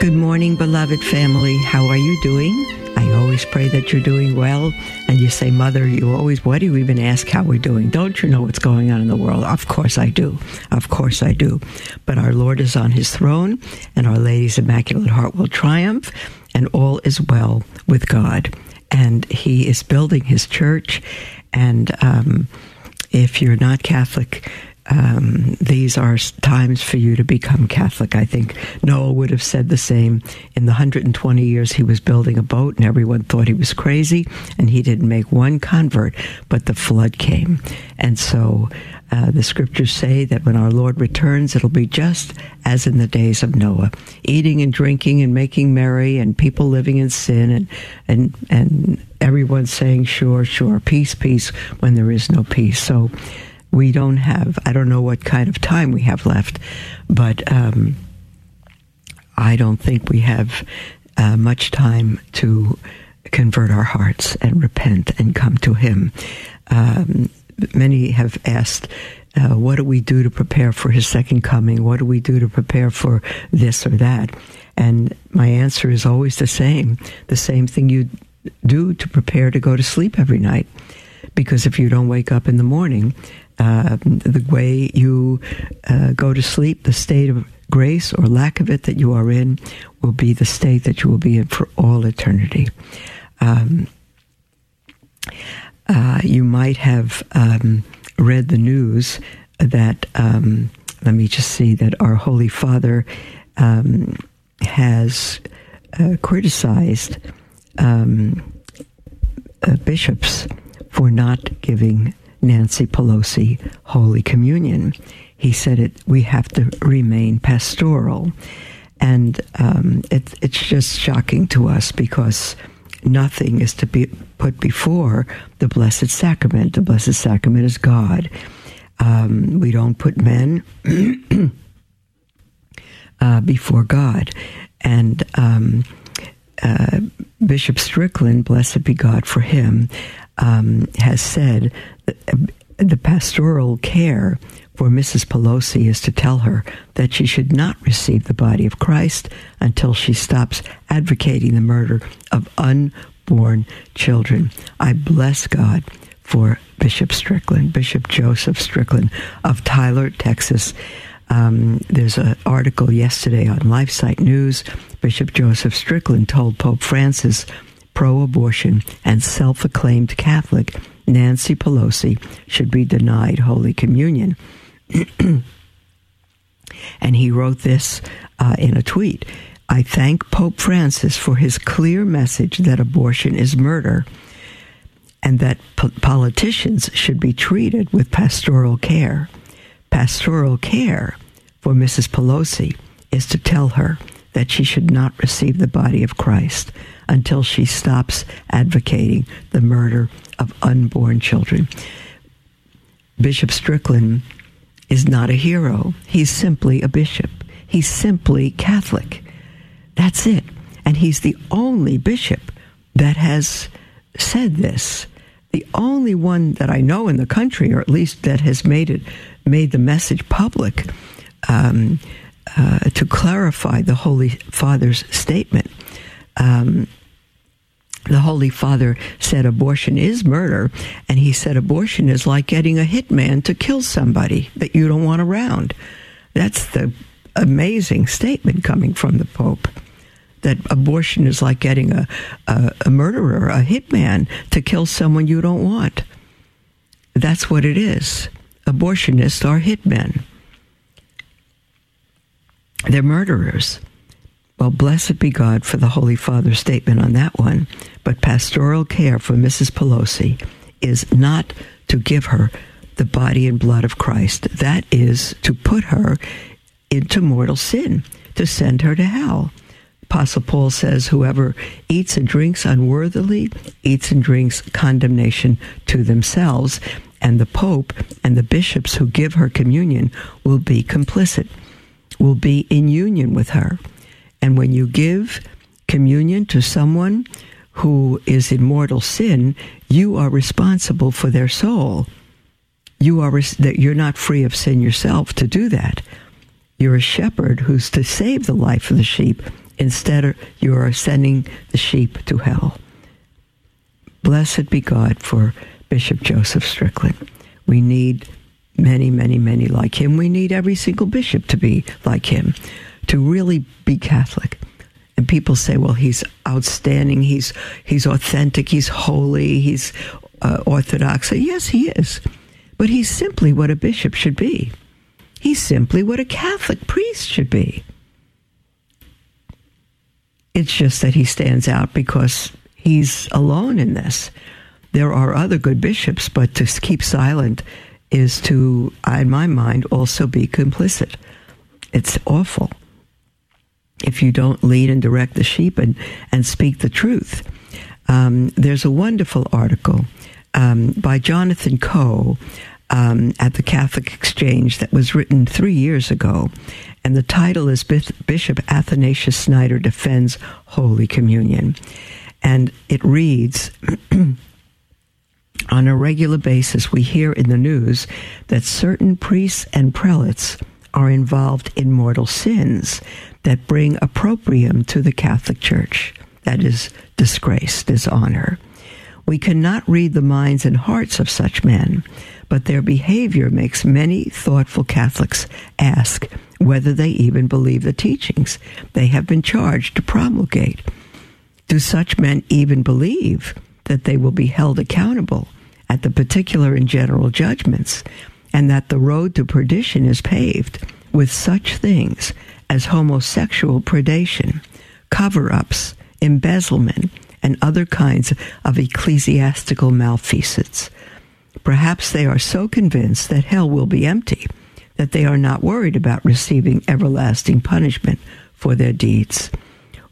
Good morning, beloved family. How are you doing? I always pray that you're doing well. And you say, Mother, you always, why do you even ask how we're doing? Don't you know what's going on in the world? Of course I do. Of course I do. But our Lord is on his throne, and Our Lady's Immaculate Heart will triumph, and all is well with God. And he is building his church. And um, if you're not Catholic, um, these are times for you to become Catholic. I think Noah would have said the same. In the 120 years he was building a boat, and everyone thought he was crazy, and he didn't make one convert, but the flood came. And so uh, the scriptures say that when our Lord returns, it'll be just as in the days of Noah, eating and drinking and making merry, and people living in sin, and and and everyone saying, "Sure, sure, peace, peace," when there is no peace. So we don't have, I don't know what kind of time we have left, but um, I don't think we have uh, much time to convert our hearts and repent and come to Him. Um, many have asked, uh, what do we do to prepare for His second coming? What do we do to prepare for this or that? And my answer is always the same the same thing you do to prepare to go to sleep every night. Because if you don't wake up in the morning, uh, the way you uh, go to sleep, the state of grace or lack of it that you are in, will be the state that you will be in for all eternity. Um, uh, you might have um, read the news that, um, let me just see, that our Holy Father um, has uh, criticized um, uh, bishops for not giving Nancy Pelosi Holy Communion. He said it. We have to remain pastoral, and um, it, it's just shocking to us because nothing is to be put before the Blessed Sacrament. The Blessed Sacrament is God. Um, we don't put men uh, before God, and. Um, uh, Bishop Strickland, blessed be God for him, um, has said the pastoral care for Mrs. Pelosi is to tell her that she should not receive the body of Christ until she stops advocating the murder of unborn children. I bless God for Bishop Strickland, Bishop Joseph Strickland of Tyler, Texas. Um, there's an article yesterday on LifeSite News. Bishop Joseph Strickland told Pope Francis, pro abortion and self acclaimed Catholic, Nancy Pelosi should be denied Holy Communion. and he wrote this uh, in a tweet I thank Pope Francis for his clear message that abortion is murder and that po- politicians should be treated with pastoral care. Pastoral care for Mrs. Pelosi is to tell her that she should not receive the body of Christ until she stops advocating the murder of unborn children. Bishop Strickland is not a hero. He's simply a bishop. He's simply Catholic. That's it. And he's the only bishop that has said this. The only one that I know in the country, or at least that has made it, made the message public um, uh, to clarify the Holy Father's statement. Um, the Holy Father said abortion is murder, and he said abortion is like getting a hitman to kill somebody that you don't want around. That's the amazing statement coming from the Pope that abortion is like getting a, a, a murderer, a hitman, to kill someone you don't want. That's what it is. Abortionists are hitmen. They're murderers. Well, blessed be God for the Holy Father's statement on that one. But pastoral care for Mrs. Pelosi is not to give her the body and blood of Christ. That is to put her into mortal sin, to send her to hell. Apostle Paul says, Whoever eats and drinks unworthily eats and drinks condemnation to themselves, and the Pope and the bishops who give her communion will be complicit, will be in union with her. And when you give communion to someone who is in mortal sin, you are responsible for their soul. You are that you're not free of sin yourself to do that. You're a shepherd who's to save the life of the sheep Instead, you are sending the sheep to hell. Blessed be God for Bishop Joseph Strickland. We need many, many, many like him. We need every single bishop to be like him, to really be Catholic. And people say, well, he's outstanding, he's, he's authentic, he's holy, he's uh, orthodox. Yes, he is. But he's simply what a bishop should be. He's simply what a Catholic priest should be. It's just that he stands out because he's alone in this. There are other good bishops, but to keep silent is to, in my mind, also be complicit. It's awful if you don't lead and direct the sheep and, and speak the truth. Um, there's a wonderful article um, by Jonathan Coe um, at the Catholic Exchange that was written three years ago and the title is Bishop Athanasius Schneider Defends Holy Communion. And it reads On a regular basis, we hear in the news that certain priests and prelates are involved in mortal sins that bring opprobrium to the Catholic Church. That is disgrace, dishonor. We cannot read the minds and hearts of such men, but their behavior makes many thoughtful Catholics ask whether they even believe the teachings they have been charged to promulgate. Do such men even believe that they will be held accountable at the particular and general judgments, and that the road to perdition is paved with such things as homosexual predation, cover ups, embezzlement, and other kinds of ecclesiastical malfeasance? Perhaps they are so convinced that hell will be empty that they are not worried about receiving everlasting punishment for their deeds,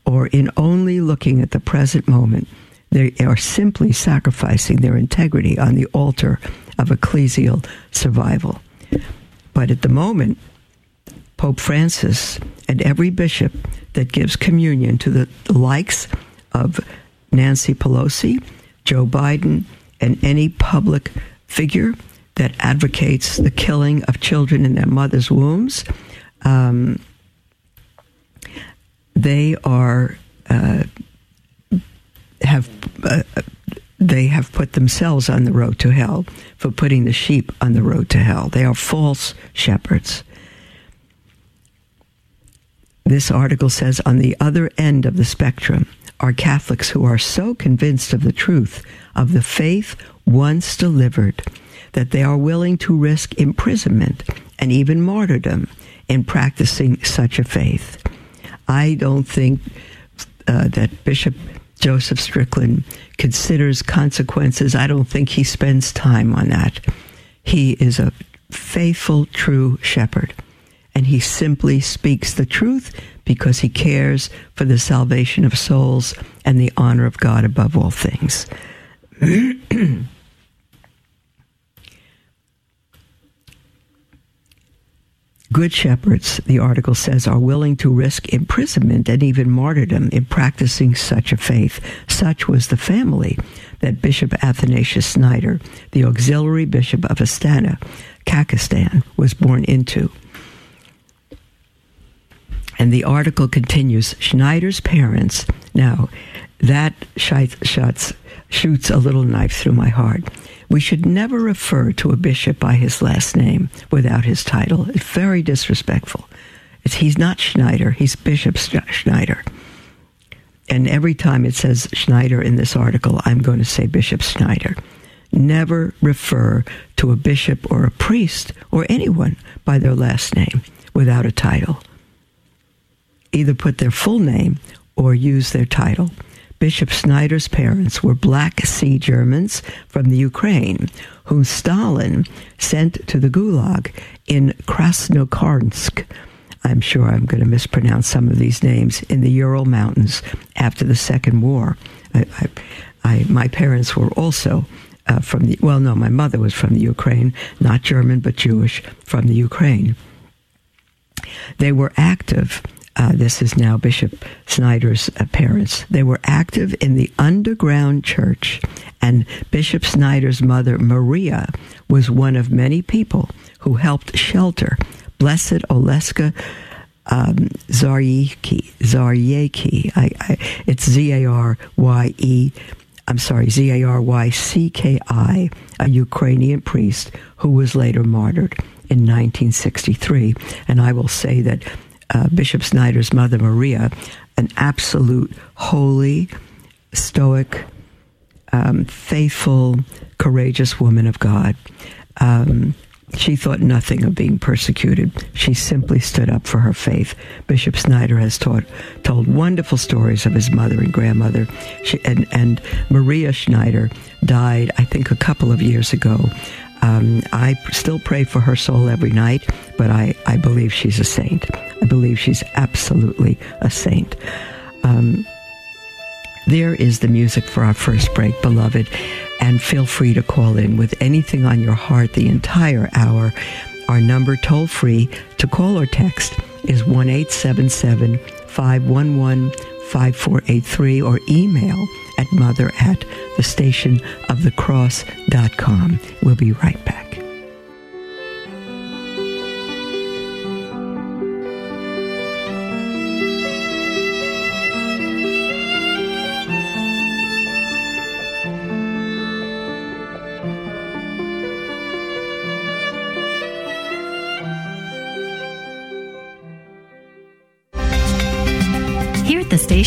or in only looking at the present moment, they are simply sacrificing their integrity on the altar of ecclesial survival. But at the moment, Pope Francis and every bishop that gives communion to the, likes of Nancy Pelosi, Joe Biden, and any public figure that advocates the killing of children in their mother's wombs. Um, they are uh, have uh, they have put themselves on the road to hell for putting the sheep on the road to hell. They are false shepherds. This article says on the other end of the spectrum are Catholics who are so convinced of the truth of the faith once delivered that they are willing to risk imprisonment and even martyrdom in practicing such a faith. I don't think uh, that Bishop Joseph Strickland considers consequences. I don't think he spends time on that. He is a faithful, true shepherd, and he simply speaks the truth because he cares for the salvation of souls and the honor of God above all things. Good shepherds, the article says, are willing to risk imprisonment and even martyrdom in practicing such a faith. Such was the family that Bishop Athanasius Schneider, the auxiliary bishop of Astana, Kazakhstan, was born into. And the article continues Schneider's parents. Now, that shuts, shoots a little knife through my heart. We should never refer to a bishop by his last name without his title. It's very disrespectful. It's, he's not Schneider, he's Bishop Schneider. And every time it says Schneider in this article, I'm going to say Bishop Schneider. Never refer to a bishop or a priest or anyone by their last name without a title. Either put their full name or use their title. Bishop Schneider's parents were Black Sea Germans from the Ukraine, whom Stalin sent to the Gulag in Krasnokarsk I'm sure I'm going to mispronounce some of these names, in the Ural Mountains after the Second War. I, I, I, my parents were also uh, from the, well, no, my mother was from the Ukraine, not German, but Jewish, from the Ukraine. They were active. Uh, this is now Bishop Schneider's uh, parents. They were active in the underground church, and Bishop Schneider's mother, Maria, was one of many people who helped shelter Blessed Oleska um, Zaryeki. Zaryeki. I, I, it's Z A R Y E. I'm sorry, Z A R Y C K I, a Ukrainian priest who was later martyred in 1963. And I will say that uh, Bishop Schneider's mother, Maria, an absolute holy, stoic, um, faithful, courageous woman of God. Um, she thought nothing of being persecuted. She simply stood up for her faith. Bishop Schneider has taught, told wonderful stories of his mother and grandmother. She, and, and Maria Schneider died, I think, a couple of years ago. Um, I still pray for her soul every night, but I, I believe she's a saint. I believe she's absolutely a saint. Um, there is the music for our first break, beloved and feel free to call in with anything on your heart the entire hour. Our number toll free to call or text is 1 877 511 5483 or email at mother at the station of the cross.com. We'll be right back.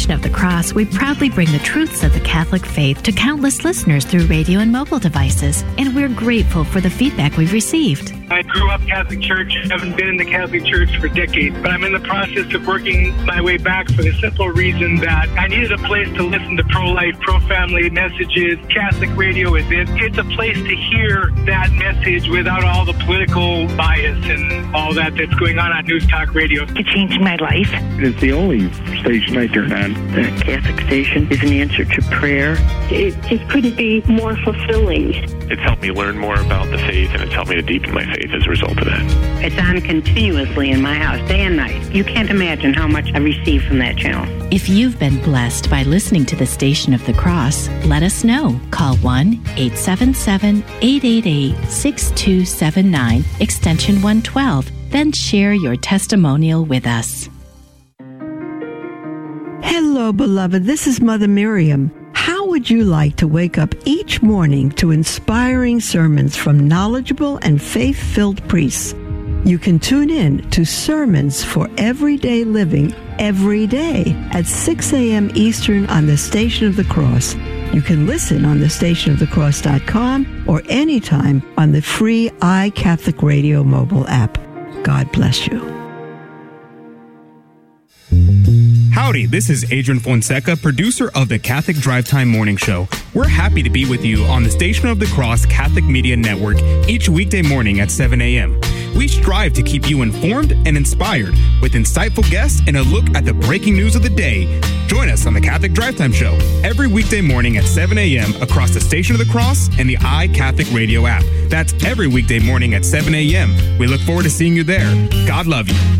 Station of the Cross, we proudly bring the truths of the Catholic faith to countless listeners through radio and mobile devices, and we're grateful for the feedback we've received. I grew up Catholic Church, haven't been in the Catholic Church for decades, but I'm in the process of working my way back for the simple reason that I needed a place to listen to pro life, pro family messages. Catholic radio is it. It's a place to hear that message without all the political bias and all that that's going on on News Talk Radio. It changed my life. It's the only station I turn on. The Catholic station is an answer to prayer. It just couldn't be more fulfilling. It's helped me learn more about the faith and it's helped me to deepen my faith as a result of that. It's on continuously in my house, day and night. You can't imagine how much I receive from that channel. If you've been blessed by listening to the Station of the Cross, let us know. Call 1 877 888 6279, extension 112. Then share your testimonial with us. Hello, beloved. This is Mother Miriam. How would you like to wake up each morning to inspiring sermons from knowledgeable and faith filled priests? You can tune in to Sermons for Everyday Living every day at 6 a.m. Eastern on the Station of the Cross. You can listen on the stationofthecross.com or anytime on the free iCatholic Radio mobile app. God bless you. Howdy, this is Adrian Fonseca, producer of the Catholic Drive Time Morning Show. We're happy to be with you on the Station of the Cross Catholic Media Network each weekday morning at 7 a.m. We strive to keep you informed and inspired with insightful guests and a look at the breaking news of the day. Join us on the Catholic Drive Time Show every weekday morning at 7 a.m. across the Station of the Cross and the iCatholic Radio app. That's every weekday morning at 7 a.m. We look forward to seeing you there. God love you.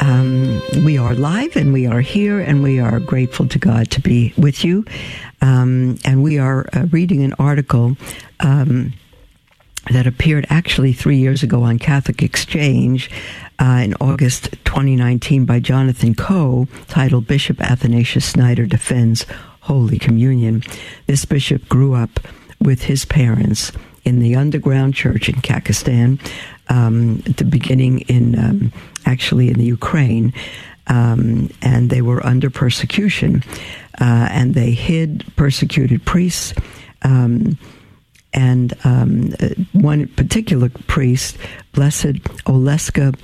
Um, we are live and we are here and we are grateful to God to be with you. Um, and we are uh, reading an article um, that appeared actually three years ago on Catholic Exchange uh, in August 2019 by Jonathan Coe titled Bishop Athanasius Schneider Defends Holy Communion. This bishop grew up with his parents in the underground church in Kazakhstan um, at the beginning in um, actually in the Ukraine, um, and they were under persecution, uh, and they hid persecuted priests. Um, and um, uh, one particular priest, Blessed Oleska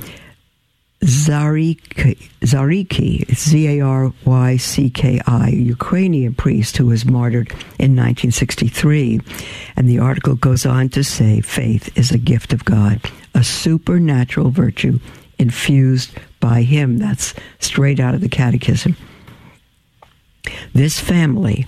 Zariki, Zariki Z A R Y C K I, Ukrainian priest who was martyred in 1963. And the article goes on to say faith is a gift of God, a supernatural virtue infused by Him. That's straight out of the Catechism. This family,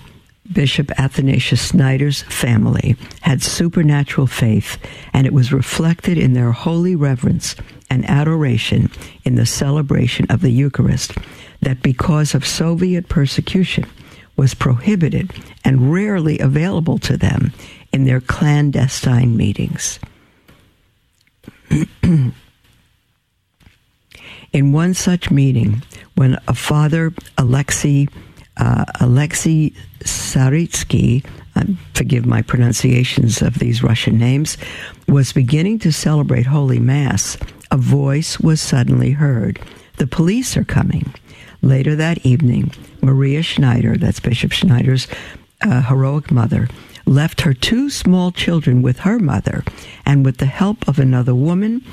Bishop Athanasius Schneider's family, had supernatural faith, and it was reflected in their holy reverence and adoration in the celebration of the Eucharist that because of Soviet persecution was prohibited and rarely available to them in their clandestine meetings. in one such meeting, when a father, Alexei, uh, Alexei Saritsky, uh, forgive my pronunciations of these Russian names, was beginning to celebrate Holy Mass a voice was suddenly heard. The police are coming. Later that evening, Maria Schneider, that's Bishop Schneider's uh, heroic mother, left her two small children with her mother, and with the help of another woman,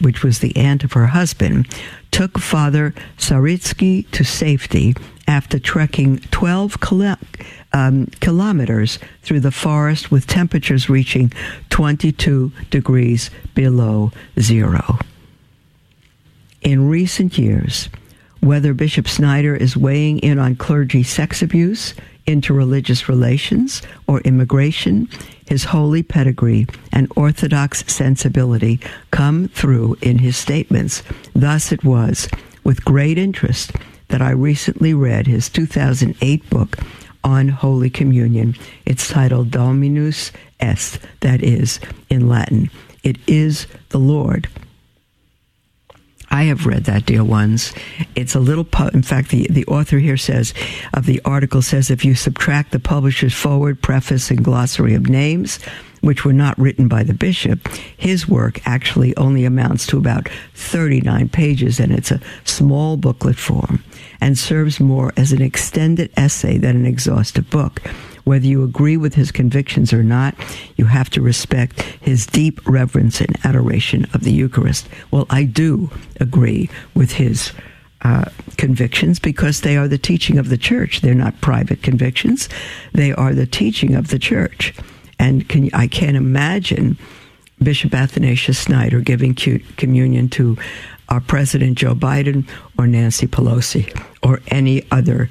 which was the aunt of her husband, took Father Saritsky to safety after trekking 12 kil- um, kilometers through the forest with temperatures reaching 22 degrees below zero. In recent years, whether Bishop Schneider is weighing in on clergy sex abuse, interreligious relations, or immigration, his holy pedigree and orthodox sensibility come through in his statements. Thus it was with great interest that I recently read his 2008 book on Holy Communion. It's titled Dominus Est, that is, in Latin, it is the Lord I have read that, dear ones. It's a little, pu- in fact, the, the author here says, of the article says, if you subtract the publisher's forward, preface, and glossary of names, which were not written by the bishop, his work actually only amounts to about 39 pages, and it's a small booklet form and serves more as an extended essay than an exhaustive book. Whether you agree with his convictions or not, you have to respect his deep reverence and adoration of the Eucharist. Well, I do agree with his uh, convictions because they are the teaching of the church. They're not private convictions, they are the teaching of the church. And can, I can't imagine Bishop Athanasius Schneider giving communion to our President Joe Biden or Nancy Pelosi or any other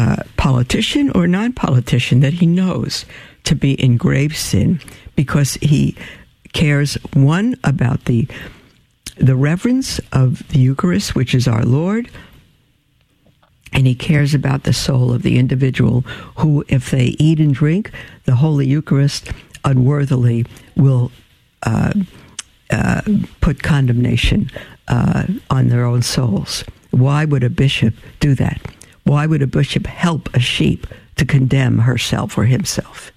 uh, politician or non politician that he knows to be in grave sin because he cares, one, about the, the reverence of the Eucharist, which is our Lord, and he cares about the soul of the individual who, if they eat and drink the Holy Eucharist unworthily, will uh, uh, put condemnation uh, on their own souls. Why would a bishop do that? Why would a bishop help a sheep to condemn herself or himself?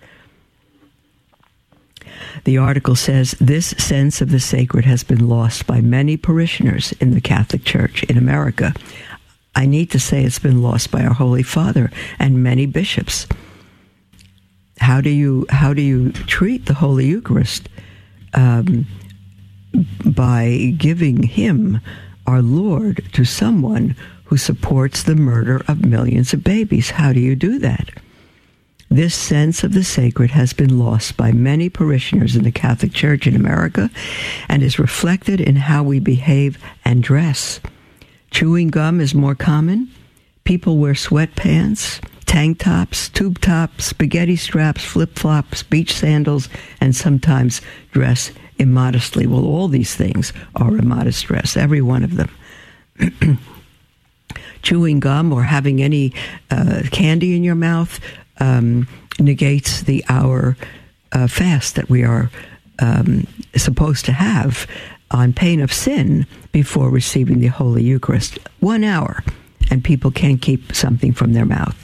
The article says this sense of the sacred has been lost by many parishioners in the Catholic Church in America. I need to say it's been lost by our Holy Father and many bishops. How do you how do you treat the Holy Eucharist? Um, by giving Him, our Lord, to someone who supports the murder of millions of babies. How do you do that? This sense of the sacred has been lost by many parishioners in the Catholic Church in America and is reflected in how we behave and dress. Chewing gum is more common. People wear sweatpants, tank tops, tube tops, spaghetti straps, flip flops, beach sandals, and sometimes dress immodestly. Well, all these things are immodest dress, every one of them. chewing gum or having any uh, candy in your mouth um, negates the hour uh, fast that we are um, supposed to have on pain of sin before receiving the Holy Eucharist. One hour, and people can't keep something from their mouth.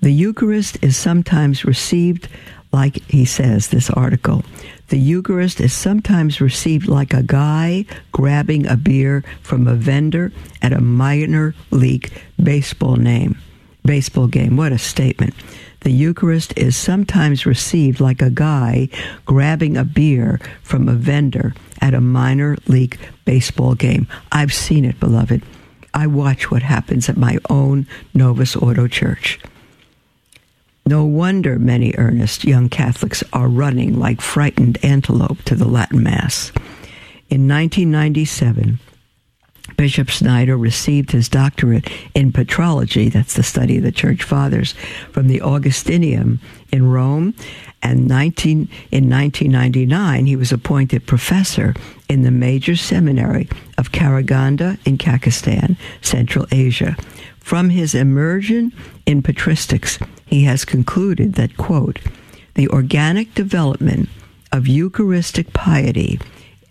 The Eucharist is sometimes received like he says, this article. The Eucharist is sometimes received like a guy grabbing a beer from a vendor at a minor league baseball name. Baseball game. What a statement. The Eucharist is sometimes received like a guy grabbing a beer from a vendor at a minor league baseball game. I've seen it, beloved. I watch what happens at my own Novus Ordo Church. No wonder many earnest young Catholics are running like frightened antelope to the Latin Mass. In 1997, Bishop Schneider received his doctorate in patrology, that's the study of the Church Fathers, from the Augustinianum in Rome. And 19, in 1999, he was appointed professor in the major seminary of Karaganda in Pakistan, Central Asia. From his immersion in patristics, he has concluded that, quote, the organic development of Eucharistic piety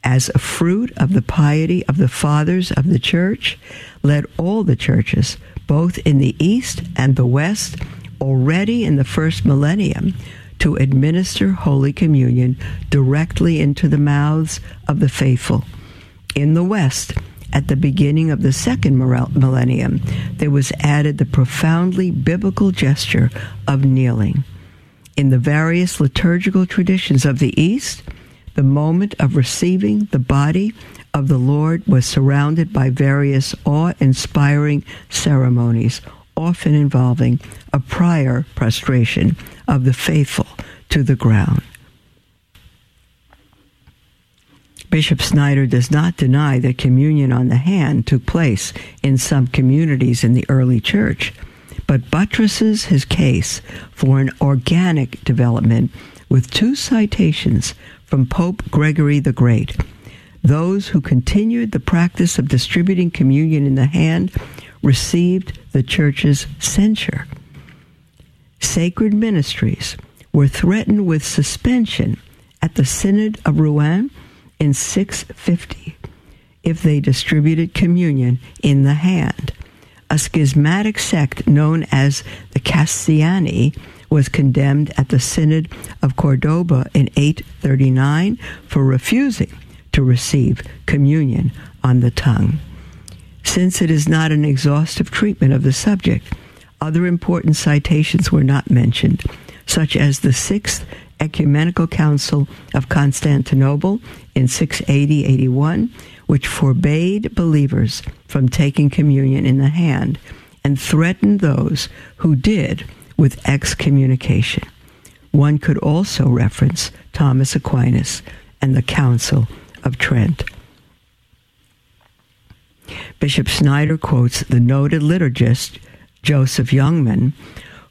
as a fruit of the piety of the fathers of the church led all the churches, both in the East and the West, already in the first millennium, to administer Holy Communion directly into the mouths of the faithful. In the West, at the beginning of the second millennium, there was added the profoundly biblical gesture of kneeling. In the various liturgical traditions of the East, the moment of receiving the body of the Lord was surrounded by various awe inspiring ceremonies, often involving a prior prostration of the faithful to the ground. Bishop Schneider does not deny that communion on the hand took place in some communities in the early church, but buttresses his case for an organic development with two citations from Pope Gregory the Great. Those who continued the practice of distributing communion in the hand received the church's censure. Sacred ministries were threatened with suspension at the Synod of Rouen in 650 if they distributed communion in the hand. A schismatic sect known as the Cassiani was condemned at the Synod of Cordoba in 839 for refusing to receive communion on the tongue. Since it is not an exhaustive treatment of the subject, other important citations were not mentioned, such as the Sixth Ecumenical Council of Constantinople in 680 81, which forbade believers from taking communion in the hand and threatened those who did with excommunication. One could also reference Thomas Aquinas and the Council of Trent. Bishop Schneider quotes the noted liturgist Joseph Jungmann,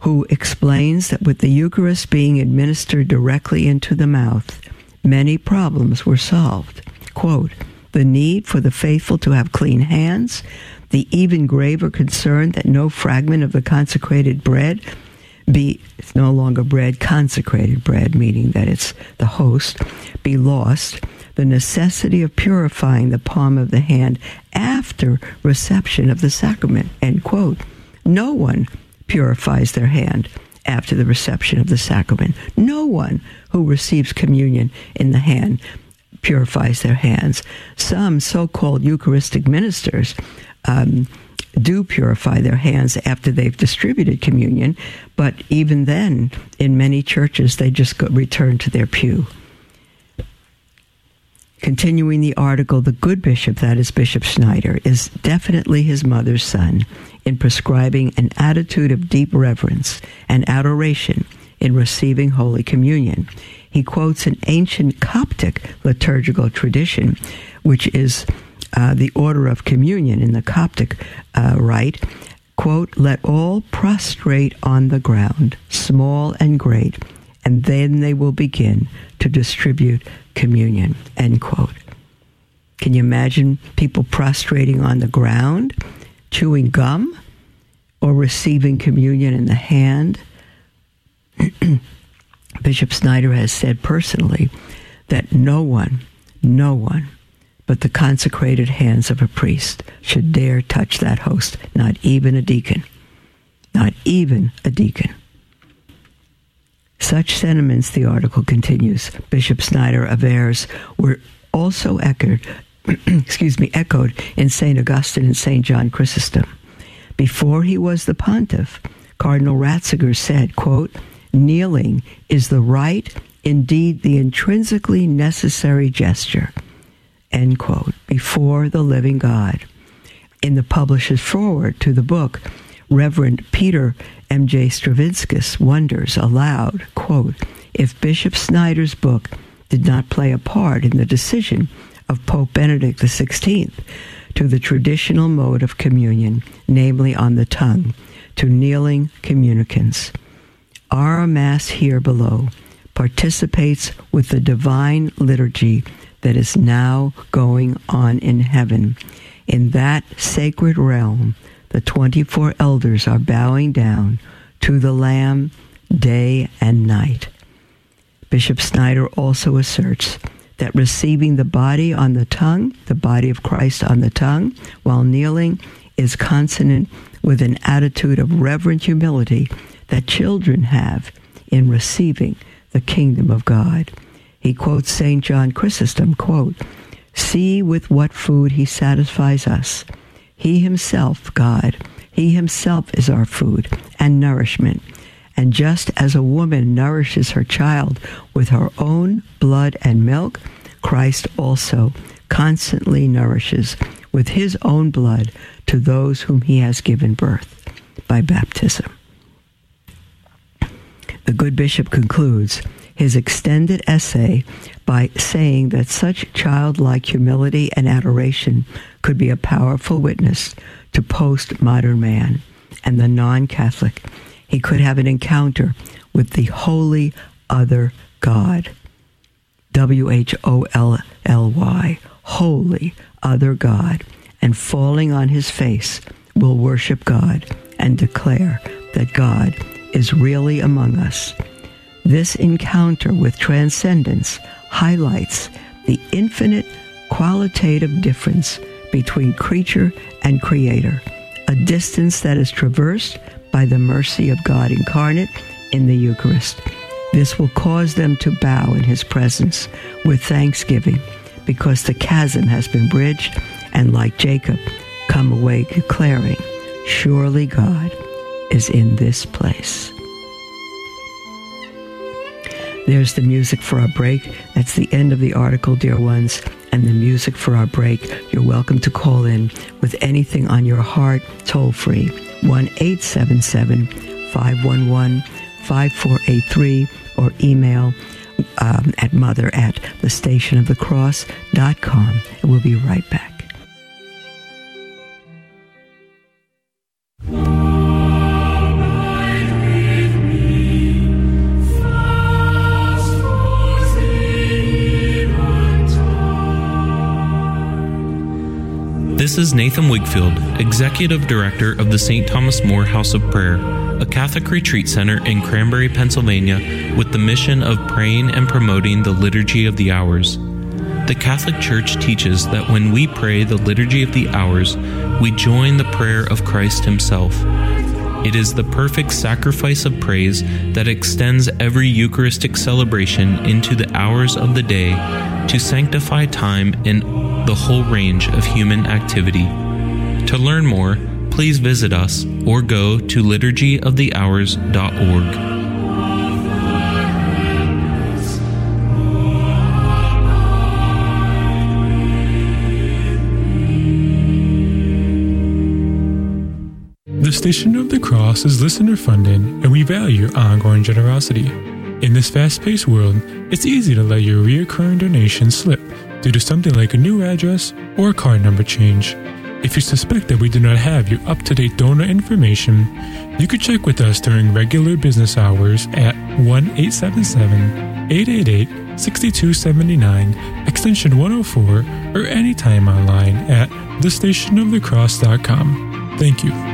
who explains that with the Eucharist being administered directly into the mouth, many problems were solved. Quote, the need for the faithful to have clean hands, the even graver concern that no fragment of the consecrated bread be it's no longer bread, consecrated bread, meaning that it's the host, be lost, the necessity of purifying the palm of the hand after reception of the sacrament, end quote. No one purifies their hand after the reception of the sacrament. No one who receives communion in the hand purifies their hands. Some so called Eucharistic ministers um, do purify their hands after they've distributed communion, but even then, in many churches, they just go, return to their pew. Continuing the article, the good bishop, that is Bishop Schneider, is definitely his mother's son in prescribing an attitude of deep reverence and adoration in receiving Holy Communion. He quotes an ancient Coptic liturgical tradition, which is uh, the order of communion in the Coptic uh, rite. Quote, let all prostrate on the ground, small and great, and then they will begin to distribute communion, end quote. Can you imagine people prostrating on the ground? Chewing gum or receiving communion in the hand. Bishop Schneider has said personally that no one, no one but the consecrated hands of a priest should dare touch that host, not even a deacon. Not even a deacon. Such sentiments, the article continues, Bishop Schneider avers, were also echoed, excuse me, echoed in St. Augustine and St. John Chrysostom. Before he was the pontiff, Cardinal Ratzinger said, quote, kneeling is the right, indeed the intrinsically necessary gesture, end quote, before the living God. In the publisher's foreword to the book, Reverend Peter M.J. Stravinskas wonders aloud, quote, if Bishop Schneider's book did not play a part in the decision of Pope Benedict XVI to the traditional mode of communion, namely on the tongue, to kneeling communicants. Our Mass here below participates with the divine liturgy that is now going on in heaven. In that sacred realm, the 24 elders are bowing down to the Lamb day and night. Bishop Schneider also asserts that receiving the body on the tongue, the body of Christ on the tongue, while kneeling, is consonant with an attitude of reverent humility that children have in receiving the kingdom of God. He quotes St. John Chrysostom, quote, See with what food he satisfies us. He himself, God, he himself is our food and nourishment. And just as a woman nourishes her child with her own blood and milk, Christ also constantly nourishes with his own blood to those whom he has given birth by baptism. The good bishop concludes his extended essay by saying that such childlike humility and adoration could be a powerful witness to postmodern man and the non Catholic. He could have an encounter with the holy other God. W H O L L Y, holy other God, and falling on his face will worship God and declare that God is really among us. This encounter with transcendence highlights the infinite qualitative difference between creature and creator, a distance that is traversed by the mercy of God incarnate in the Eucharist. This will cause them to bow in his presence with thanksgiving because the chasm has been bridged and like Jacob come away declaring, surely God is in this place. There's the music for our break. That's the end of the article, dear ones, and the music for our break. You're welcome to call in with anything on your heart, toll free, 1 877 511 5483, or email um, at mother at thestationofthecross.com. And we'll be right back. This is Nathan Wigfield, Executive Director of the St. Thomas More House of Prayer, a Catholic retreat center in Cranberry, Pennsylvania, with the mission of praying and promoting the Liturgy of the Hours. The Catholic Church teaches that when we pray the Liturgy of the Hours, we join the prayer of Christ Himself. It is the perfect sacrifice of praise that extends every Eucharistic celebration into the hours of the day to sanctify time in the whole range of human activity. To learn more, please visit us or go to liturgyofthehours.org. Station of the Cross is listener funded, and we value your ongoing generosity. In this fast paced world, it's easy to let your recurring donations slip due to something like a new address or a card number change. If you suspect that we do not have your up to date donor information, you could check with us during regular business hours at 1 877 888 6279, extension 104, or anytime online at thestationofthecross.com. Thank you.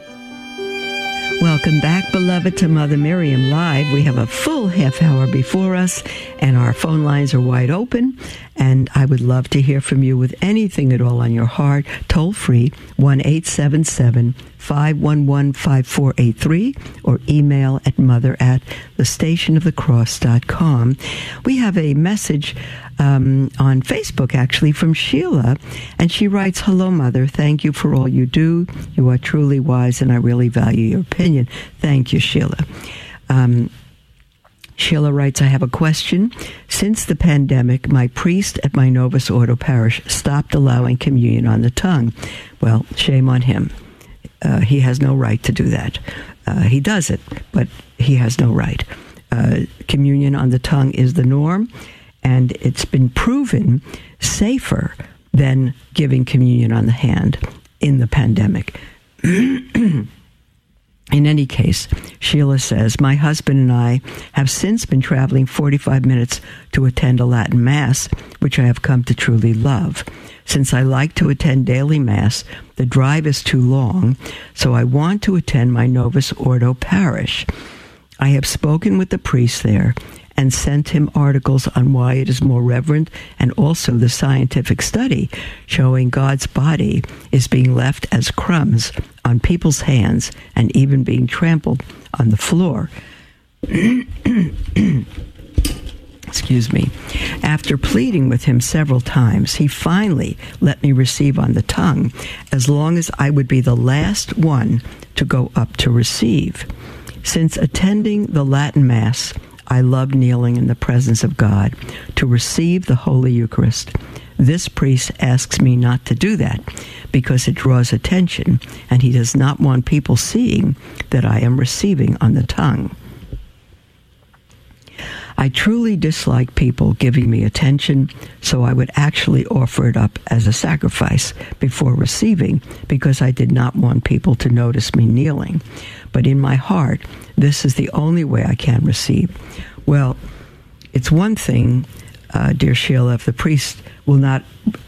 Welcome back, beloved, to Mother Miriam Live. We have a full half hour before us, and our phone lines are wide open. And I would love to hear from you with anything at all on your heart. Toll free, 1 877 511 5483, or email at mother at thestationofthecross.com. We have a message um, on Facebook, actually, from Sheila. And she writes Hello, Mother. Thank you for all you do. You are truly wise, and I really value your opinion. Thank you, Sheila. Um, Sheila writes, I have a question. Since the pandemic, my priest at my Novus Ordo parish stopped allowing communion on the tongue. Well, shame on him. Uh, he has no right to do that. Uh, he does it, but he has no right. Uh, communion on the tongue is the norm, and it's been proven safer than giving communion on the hand in the pandemic. In any case, Sheila says, My husband and I have since been traveling 45 minutes to attend a Latin Mass, which I have come to truly love. Since I like to attend daily Mass, the drive is too long, so I want to attend my Novus Ordo parish. I have spoken with the priest there and sent him articles on why it is more reverent and also the scientific study showing God's body is being left as crumbs on people's hands and even being trampled on the floor. Excuse me. After pleading with him several times, he finally let me receive on the tongue as long as I would be the last one to go up to receive. Since attending the Latin Mass, I love kneeling in the presence of God to receive the Holy Eucharist. This priest asks me not to do that because it draws attention and he does not want people seeing that I am receiving on the tongue. I truly dislike people giving me attention, so I would actually offer it up as a sacrifice before receiving because I did not want people to notice me kneeling. But in my heart, this is the only way I can receive. Well, it's one thing, uh, dear Sheila, if the priest will not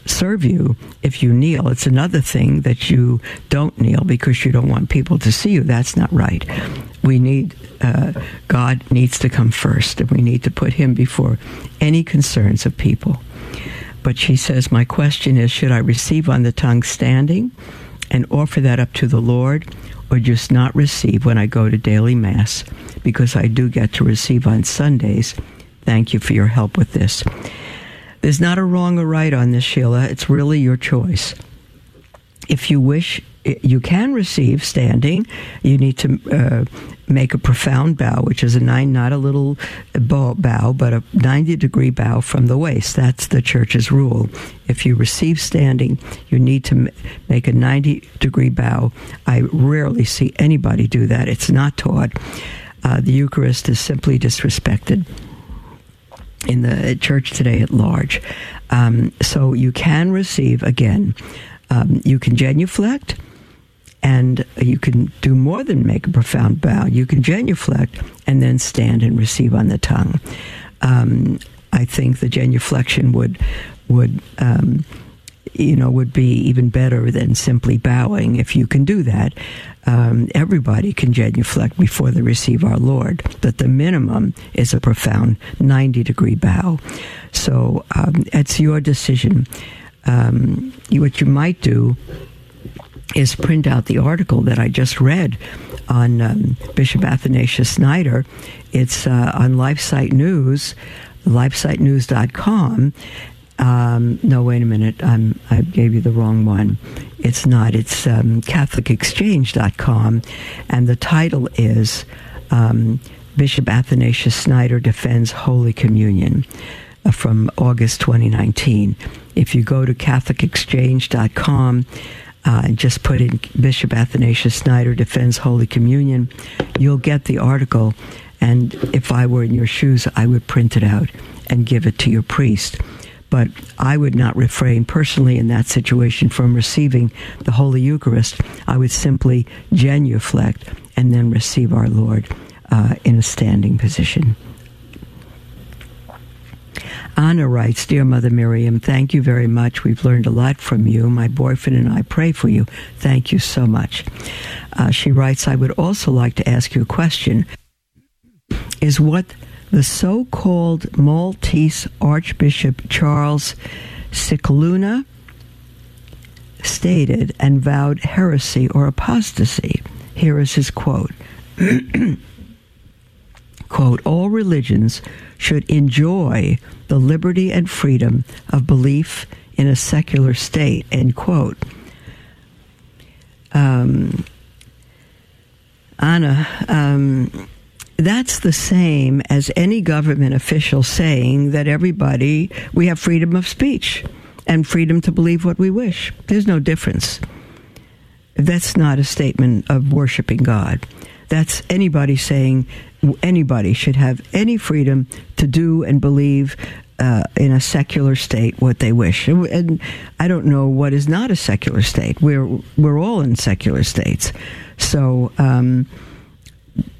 serve you if you kneel. It's another thing that you don't kneel because you don't want people to see you. That's not right. We need, uh, God needs to come first, and we need to put Him before any concerns of people. But she says, My question is should I receive on the tongue standing and offer that up to the Lord, or just not receive when I go to daily Mass? Because I do get to receive on Sundays. Thank you for your help with this. There's not a wrong or right on this, Sheila. It's really your choice. If you wish, you can receive standing. You need to uh, make a profound bow, which is a nine, not a little bow, but a 90 degree bow from the waist. That's the church's rule. If you receive standing, you need to make a 90 degree bow. I rarely see anybody do that. It's not taught. Uh, the Eucharist is simply disrespected in the church today at large. Um, so you can receive again. Um, you can genuflect, and you can do more than make a profound bow. You can genuflect and then stand and receive on the tongue. Um, I think the genuflection would would um, you know would be even better than simply bowing if you can do that um, everybody can genuflect before they receive our Lord, but the minimum is a profound 90 degree bow. So um, it's your decision. Um, what you might do is print out the article that I just read on um, Bishop Athanasius Schneider. It's uh, on LifeSite News, lifesitenews.com Um, no, wait a minute. I'm, I gave you the wrong one. It's not. It's um, CatholicExchange.com, and the title is um, Bishop Athanasius Schneider Defends Holy Communion uh, from August 2019. If you go to CatholicExchange.com, uh, and just put in Bishop Athanasius Schneider Defends Holy Communion, you'll get the article. And if I were in your shoes, I would print it out and give it to your priest. But I would not refrain personally in that situation from receiving the Holy Eucharist. I would simply genuflect and then receive our Lord uh, in a standing position. Anna writes, Dear Mother Miriam, thank you very much. We've learned a lot from you. My boyfriend and I pray for you. Thank you so much. Uh, she writes, I would also like to ask you a question. Is what the so called Maltese Archbishop Charles Scicluna stated and vowed heresy or apostasy? Here is his quote. quote, all religions should enjoy the liberty and freedom of belief in a secular state, end quote. Um, Anna, um, that's the same as any government official saying that everybody, we have freedom of speech and freedom to believe what we wish. There's no difference. That's not a statement of worshiping God. That's anybody saying anybody should have any freedom to do and believe uh, in a secular state what they wish. And I don't know what is not a secular state. We're we're all in secular states, so um,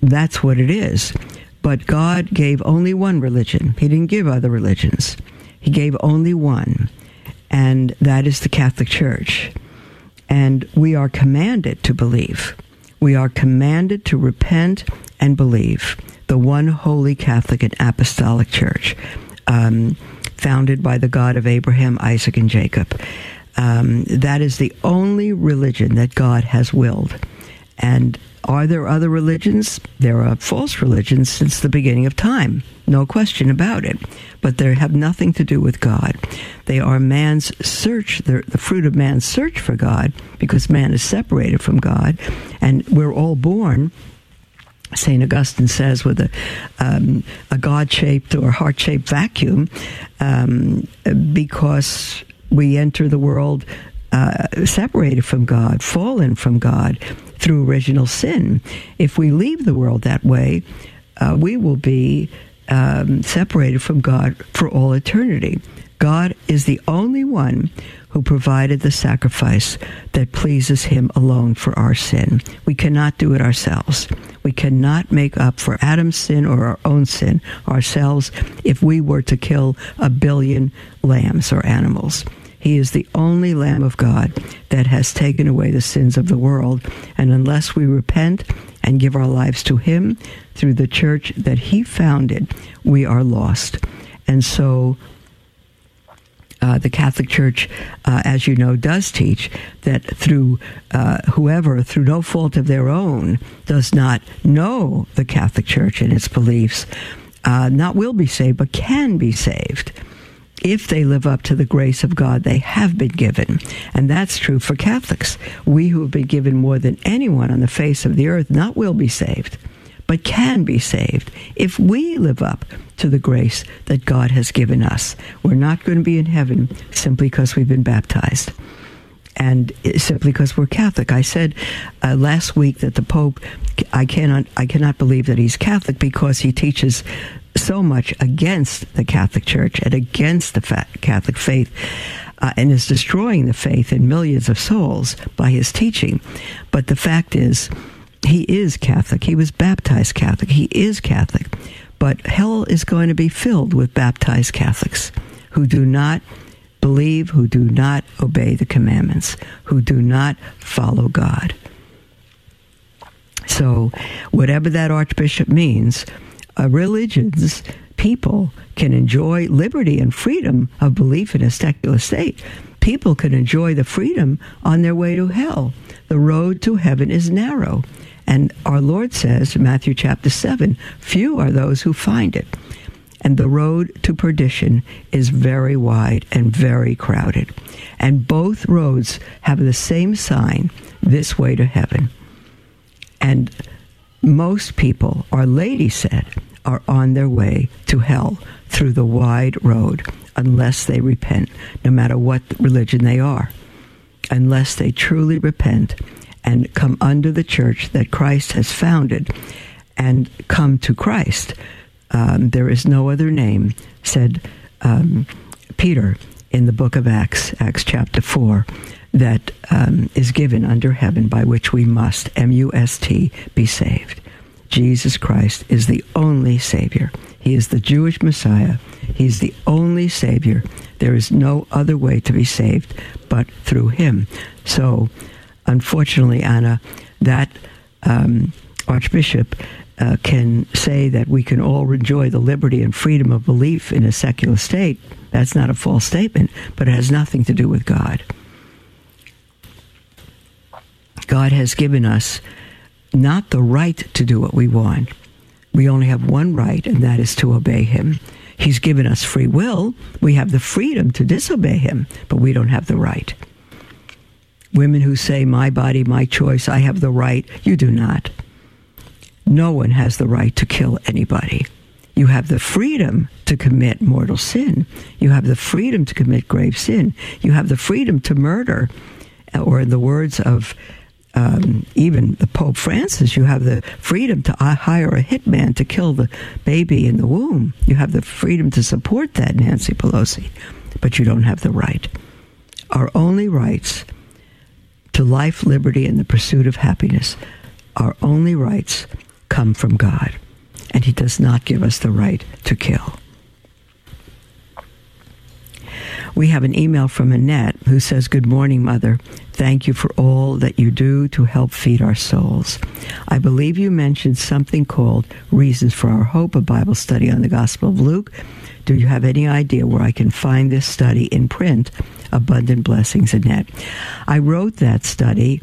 that's what it is. But God gave only one religion. He didn't give other religions. He gave only one, and that is the Catholic Church. And we are commanded to believe. We are commanded to repent and believe the one holy Catholic and Apostolic Church, um, founded by the God of Abraham, Isaac, and Jacob. Um, that is the only religion that God has willed. And are there other religions? There are false religions since the beginning of time, no question about it. But they have nothing to do with God. They are man's search, the, fruit of man's search for God, because man is separated from God, and we're all born St. Augustine says, with a, um, a God shaped or heart shaped vacuum, um, because we enter the world uh, separated from God, fallen from God through original sin. If we leave the world that way, uh, we will be um, separated from God for all eternity. God is the only one who provided the sacrifice that pleases him alone for our sin. We cannot do it ourselves. We cannot make up for Adam's sin or our own sin ourselves if we were to kill a billion lambs or animals. He is the only Lamb of God that has taken away the sins of the world. And unless we repent and give our lives to Him through the church that He founded, we are lost. And so uh, the Catholic Church, uh, as you know, does teach that through uh, whoever, through no fault of their own, does not know the Catholic Church and its beliefs, uh, not will be saved, but can be saved if they live up to the grace of God they have been given. And that's true for Catholics. We who have been given more than anyone on the face of the earth not will be saved, but can be saved if we live up to the grace that God has given us. We're not going to be in heaven simply because we've been baptized. And simply because we're Catholic, I said uh, last week that the Pope, I cannot, I cannot believe that he's Catholic because he teaches so much against the Catholic Church and against the Catholic faith. Uh, and is destroying the faith in millions of souls by his teaching. But the fact is, he is Catholic. He was baptized Catholic. He is Catholic. But hell is going to be filled with baptized Catholics who do not believe, who do not obey the commandments, who do not follow God. So, whatever that archbishop means, uh, religions, people can enjoy liberty and freedom of belief in a secular state. People can enjoy the freedom on their way to hell. The road to heaven is narrow. And our Lord says, Matthew chapter 7, few are those who find it. and the road to perdition is very wide and very crowded. And both roads have the same sign this way to heaven. And most people, Our Lady said, are on their way to hell through the wide road unless they repent, no matter what religion they are. Unless they truly repent and come under the church that Christ has founded and come to Christ. Um, there is no other name, said um, Peter in the book of Acts, Acts chapter 4, that um, is given under heaven by which we must, M U S T, be saved. Jesus Christ is the only Savior. He is the Jewish Messiah. He's the only Savior. There is no other way to be saved but through Him. So, unfortunately, Anna, that um, Archbishop uh, can say that we can all enjoy the liberty and freedom of belief in a secular state. That's not a false statement, but it has nothing to do with God. God has given us not the right to do what we want. We only have one right, and that is to obey Him. He's given us free will. We have the freedom to disobey Him, but we don't have the right. Women who say, My body, my choice, I have the right, you do not. No one has the right to kill anybody. You have the freedom to commit mortal sin. You have the freedom to commit grave sin. You have the freedom to murder. Or, in the words of um, even the Pope Francis, you have the freedom to hire a hitman to kill the baby in the womb. You have the freedom to support that, Nancy Pelosi, but you don't have the right. Our only rights to life, liberty, and the pursuit of happiness, our only rights come from God, and He does not give us the right to kill. We have an email from Annette who says, Good morning, Mother. Thank you for all that you do to help feed our souls. I believe you mentioned something called Reasons for Our Hope, a Bible study on the Gospel of Luke. Do you have any idea where I can find this study in print? Abundant Blessings, Annette. I wrote that study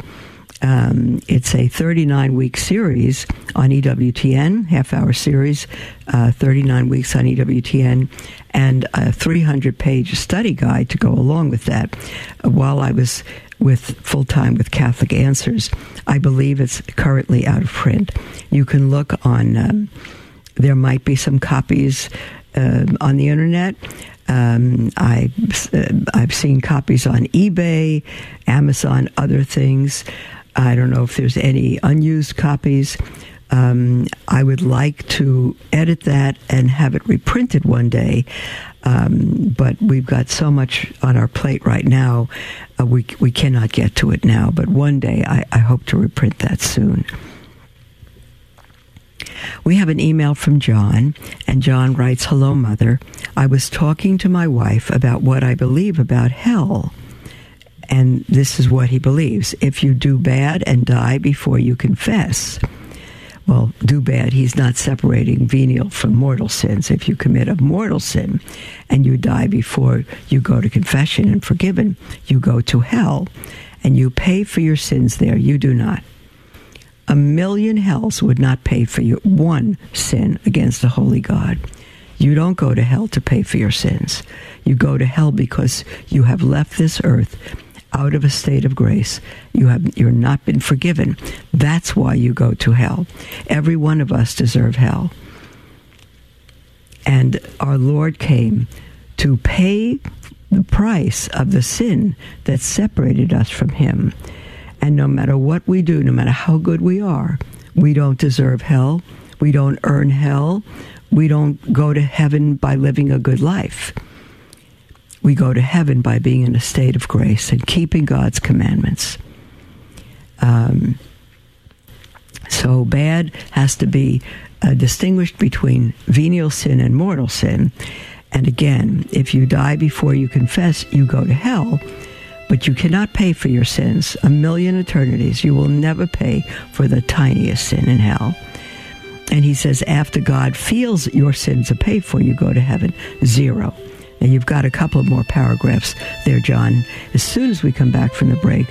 um, it's a 39 week series on EWTN, half hour series, uh, 39 weeks on EWTN, and a 300 page study guide to go along with that. Uh, while I was with full time with Catholic Answers, I believe it's currently out of print. You can look on, um, there might be some copies uh, on the internet. Um, I, uh, I've seen copies on eBay, Amazon, other things. I don't know if there's any unused copies. Um, I would like to edit that and have it reprinted one day. Um, but we've got so much on our plate right now, uh, we, we cannot get to it now. But one day I, I hope to reprint that soon. We have an email from John, and John writes Hello, Mother. I was talking to my wife about what I believe about hell and this is what he believes. If you do bad and die before you confess, well, do bad, he's not separating venial from mortal sins. If you commit a mortal sin and you die before you go to confession and forgiven, you go to hell and you pay for your sins there. You do not. A million hells would not pay for your one sin against the holy God. You don't go to hell to pay for your sins. You go to hell because you have left this earth out of a state of grace. You have you're not been forgiven. That's why you go to hell. Every one of us deserve hell. And our Lord came to pay the price of the sin that separated us from him. And no matter what we do, no matter how good we are, we don't deserve hell. We don't earn hell. We don't go to heaven by living a good life we go to heaven by being in a state of grace and keeping God's commandments. Um, so bad has to be uh, distinguished between venial sin and mortal sin. And again, if you die before you confess, you go to hell. But you cannot pay for your sins. A million eternities. You will never pay for the tiniest sin in hell. And he says, after God feels your sins are paid for, you go to heaven. Zero. And you've got a couple of more paragraphs there, John. As soon as we come back from the break,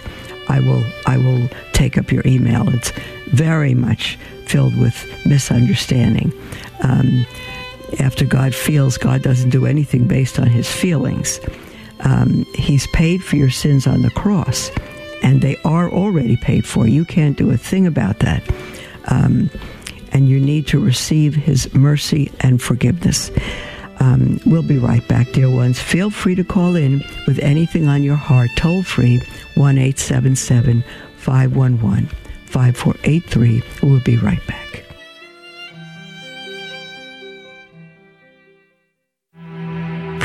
I will I will take up your email. It's very much filled with misunderstanding. Um, after God feels, God doesn't do anything based on his feelings. Um, he's paid for your sins on the cross, and they are already paid for. You can't do a thing about that. Um, and you need to receive his mercy and forgiveness. Um, we'll be right back, dear ones. Feel free to call in with anything on your heart, toll free, 1 877 511 5483. We'll be right back.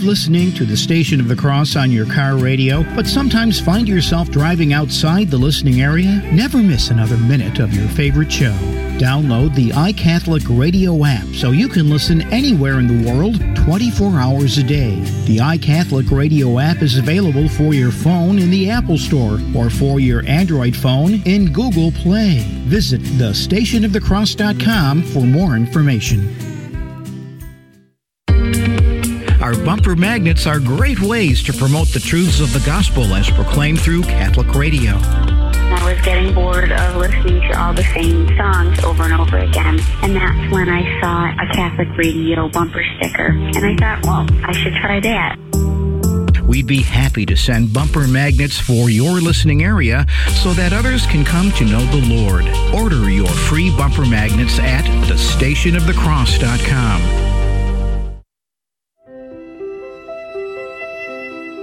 Love listening to the Station of the Cross on your car radio, but sometimes find yourself driving outside the listening area? Never miss another minute of your favorite show. Download the iCatholic Radio app so you can listen anywhere in the world 24 hours a day. The iCatholic Radio app is available for your phone in the Apple Store or for your Android phone in Google Play. Visit thestationofthecross.com for more information. Our bumper magnets are great ways to promote the truths of the gospel as proclaimed through Catholic radio. I was getting bored of listening to all the same songs over and over again. And that's when I saw a Catholic radio bumper sticker. And I thought, well, I should try that. We'd be happy to send bumper magnets for your listening area so that others can come to know the Lord. Order your free bumper magnets at thestationofthecross.com.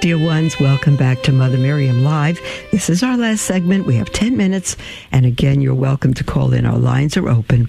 Dear ones, welcome back to Mother Miriam Live. This is our last segment. We have 10 minutes. And again, you're welcome to call in. Our lines are open,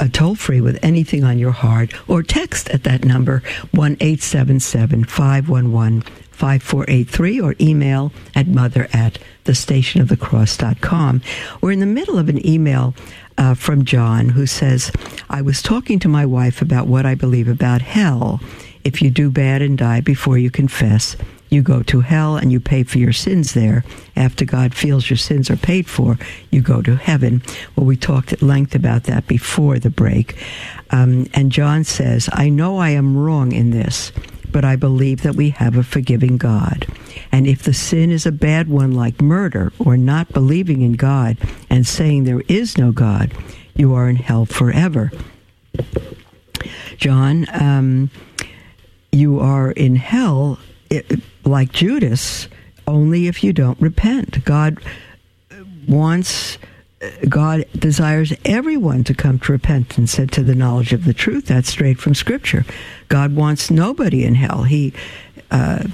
uh, toll free with anything on your heart, or text at that number, 1 877 511 5483, or email at mother at thestationofthecross.com. We're in the middle of an email uh, from John who says, I was talking to my wife about what I believe about hell. If you do bad and die before you confess, you go to hell and you pay for your sins there. After God feels your sins are paid for, you go to heaven. Well, we talked at length about that before the break. Um, and John says, I know I am wrong in this, but I believe that we have a forgiving God. And if the sin is a bad one, like murder or not believing in God and saying there is no God, you are in hell forever. John, um, you are in hell like Judas, only if you don't repent. God wants, God desires everyone to come to repentance and to the knowledge of the truth. That's straight from Scripture. God wants nobody in hell. He, uh,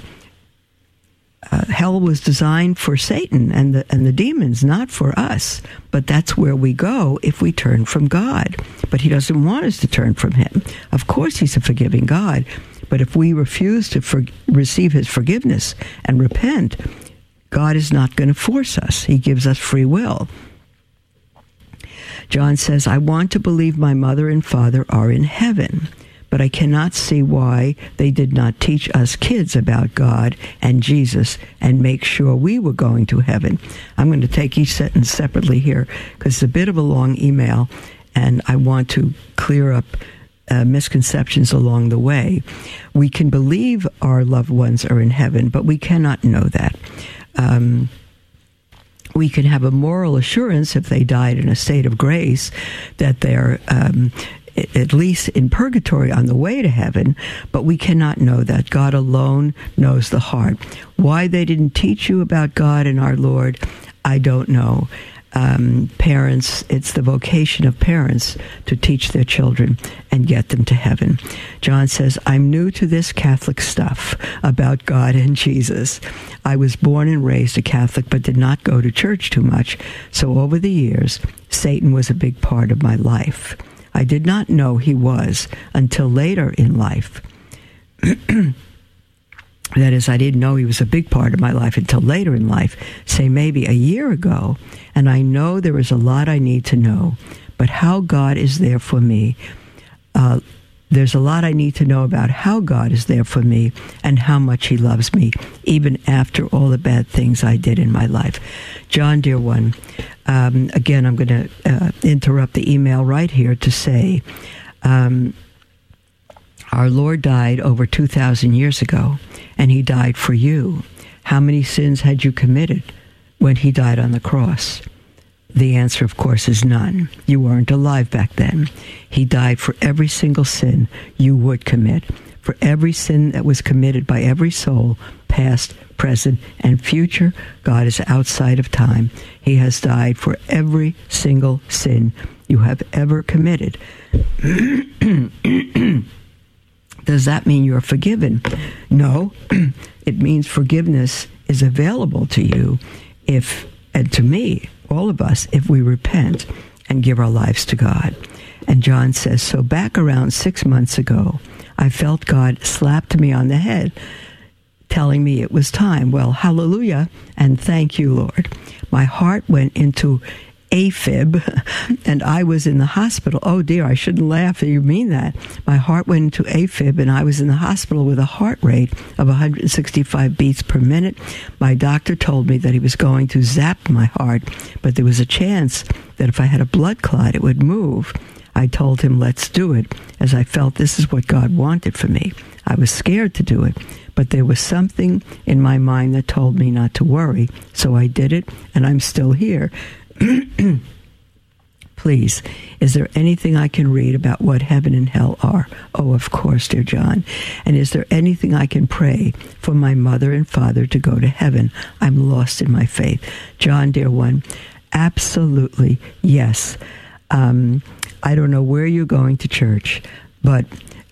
uh, hell was designed for Satan and the and the demons, not for us. But that's where we go if we turn from God. But He doesn't want us to turn from Him. Of course, He's a forgiving God. But if we refuse to for, receive His forgiveness and repent, God is not going to force us. He gives us free will. John says, I want to believe my mother and father are in heaven, but I cannot see why they did not teach us kids about God and Jesus and make sure we were going to heaven. I'm going to take each sentence separately here because it's a bit of a long email and I want to clear up uh, misconceptions along the way. We can believe our loved ones are in heaven, but we cannot know that. Um, we can have a moral assurance if they died in a state of grace that they're um, at least in purgatory on the way to heaven, but we cannot know that. God alone knows the heart. Why they didn't teach you about God and our Lord, I don't know. Um, parents, it's the vocation of parents to teach their children and get them to heaven. John says, I'm new to this Catholic stuff about God and Jesus. I was born and raised a Catholic, but did not go to church too much. So over the years, Satan was a big part of my life. I did not know he was until later in life. that is, I didn't know he was a big part of my life until later in life, say maybe a year ago. And I know there is a lot I need to know, but how God is there for me. Uh, there's a lot I need to know about how God is there for me and how much He loves me, even after all the bad things I did in my life. John, dear one, um, again, I'm going to uh, interrupt the email right here to say um, our Lord died over 2,000 years ago, and He died for you. How many sins had you committed when He died on the cross? The answer, of course, is none. You weren't alive back then. He died for every single sin you would commit, for every sin that was committed by every soul, past, present, and future. God is outside of time. He has died for every single sin you have ever committed. Does that mean you're forgiven? No. it means forgiveness is available to you if, and to me, all of us, if we repent and give our lives to God. And John says, So back around six months ago, I felt God slapped me on the head, telling me it was time. Well, hallelujah, and thank you, Lord. My heart went into AFib, and I was in the hospital. Oh dear, I shouldn't laugh. You mean that? My heart went into AFib, and I was in the hospital with a heart rate of 165 beats per minute. My doctor told me that he was going to zap my heart, but there was a chance that if I had a blood clot, it would move. I told him, let's do it, as I felt this is what God wanted for me. I was scared to do it, but there was something in my mind that told me not to worry, so I did it, and I'm still here. Please, is there anything I can read about what heaven and hell are? Oh, of course, dear John. And is there anything I can pray for my mother and father to go to heaven? I'm lost in my faith. John, dear one, absolutely yes. Um, I don't know where you're going to church, but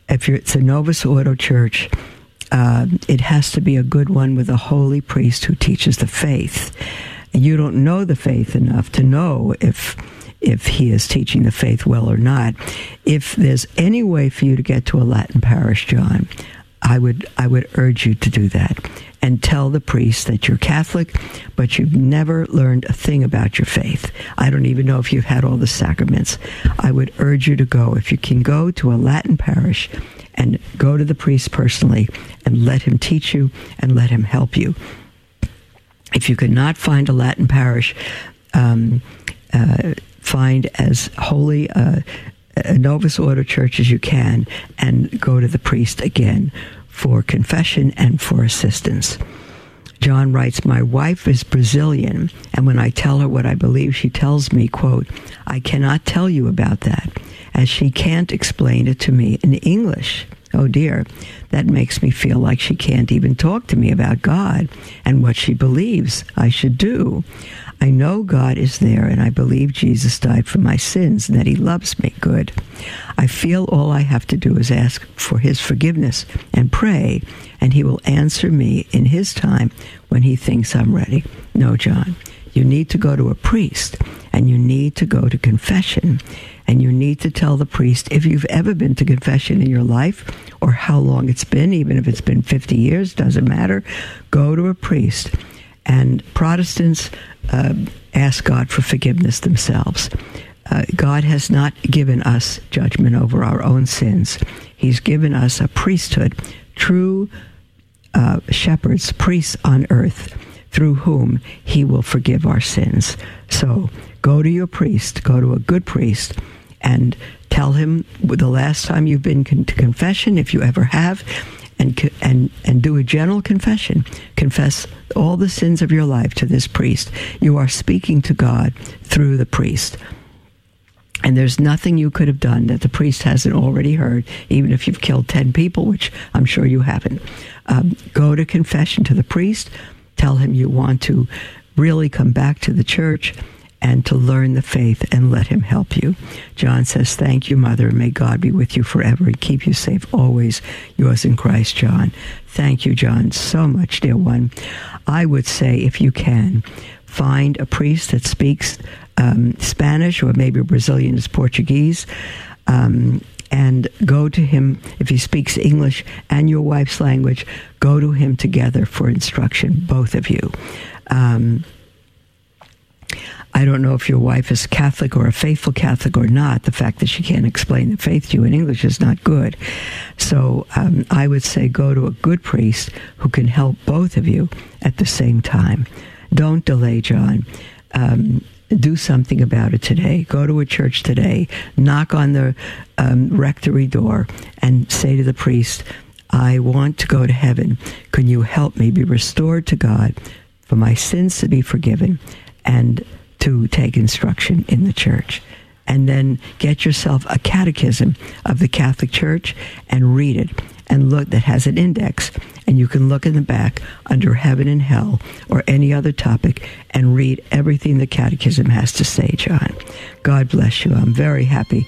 if it's a Novus Ordo church, uh, it has to be a good one with a holy priest who teaches the faith you don't know the faith enough to know if if he is teaching the faith well or not. If there's any way for you to get to a Latin parish, John, I would I would urge you to do that and tell the priest that you're Catholic, but you've never learned a thing about your faith. I don't even know if you've had all the sacraments. I would urge you to go if you can go to a Latin parish and go to the priest personally and let him teach you and let him help you if you could not find a Latin parish, um, uh, find as holy a, a Novus Ordo church as you can and go to the priest again for confession and for assistance. John writes, My wife is Brazilian, and when I tell her what I believe, she tells me, quote, I cannot tell you about that, as she can't explain it to me in English. Oh dear, that makes me feel like she can't even talk to me about God and what she believes I should do. I know God is there and I believe Jesus died for my sins and that he loves me. Good. I feel all I have to do is ask for his forgiveness and pray, and he will answer me in his time when he thinks I'm ready. No, John, you need to go to a priest and you need to go to confession and you need to tell the priest if you've ever been to confession in your life or how long it's been, even if it's been 50 years, doesn't matter. Go to a priest. And Protestants uh, ask God for forgiveness themselves. Uh, God has not given us judgment over our own sins. He's given us a priesthood, true uh, shepherds, priests on earth, through whom He will forgive our sins. So go to your priest, go to a good priest, and tell him the last time you've been con- to confession, if you ever have, and and and do a general confession. Confess all the sins of your life to this priest. You are speaking to God through the priest. And there's nothing you could have done that the priest hasn't already heard, even if you've killed 10 people, which I'm sure you haven't. Um, go to confession to the priest, tell him you want to really come back to the church and to learn the faith and let him help you. John says, Thank you, Mother, may God be with you forever and keep you safe always. Yours in Christ, John. Thank you, John, so much, dear one. I would say, if you can, find a priest that speaks um, Spanish or maybe Brazilian is Portuguese. Um, and go to him if he speaks English and your wife's language. Go to him together for instruction, both of you. Um, I don't know if your wife is Catholic or a faithful Catholic or not. The fact that she can't explain the faith to you in English is not good. So um, I would say go to a good priest who can help both of you at the same time. Don't delay, John. Um, do something about it today. Go to a church today. Knock on the um, rectory door and say to the priest, I want to go to heaven. Can you help me be restored to God, for my sins to be forgiven, and to take instruction in the church. And then get yourself a catechism of the Catholic Church and read it and look that has an index. And you can look in the back under heaven and hell or any other topic and read everything the catechism has to say john. God bless you. I'm very happy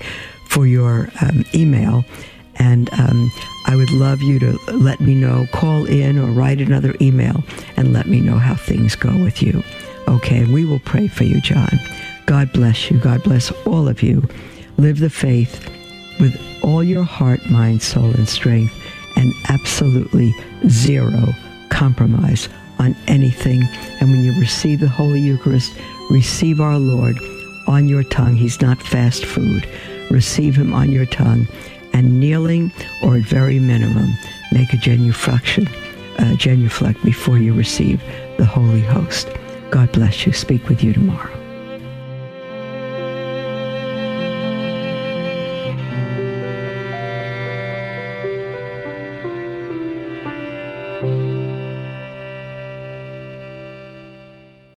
for your um, email. And um, i would love you to let me know call in or write another email and let me know how things go with you Okay, we will pray for you, John. God bless you. God bless all of you. Live the faith with all your heart, mind, soul, and strength, and absolutely zero compromise on anything. And when you receive the Holy Eucharist, receive our Lord on your tongue. He's not fast food. Receive him on your tongue. And kneeling, or at very minimum, make a genuflection, uh, genuflect before you receive the Holy Host. God bless you. Speak with you tomorrow.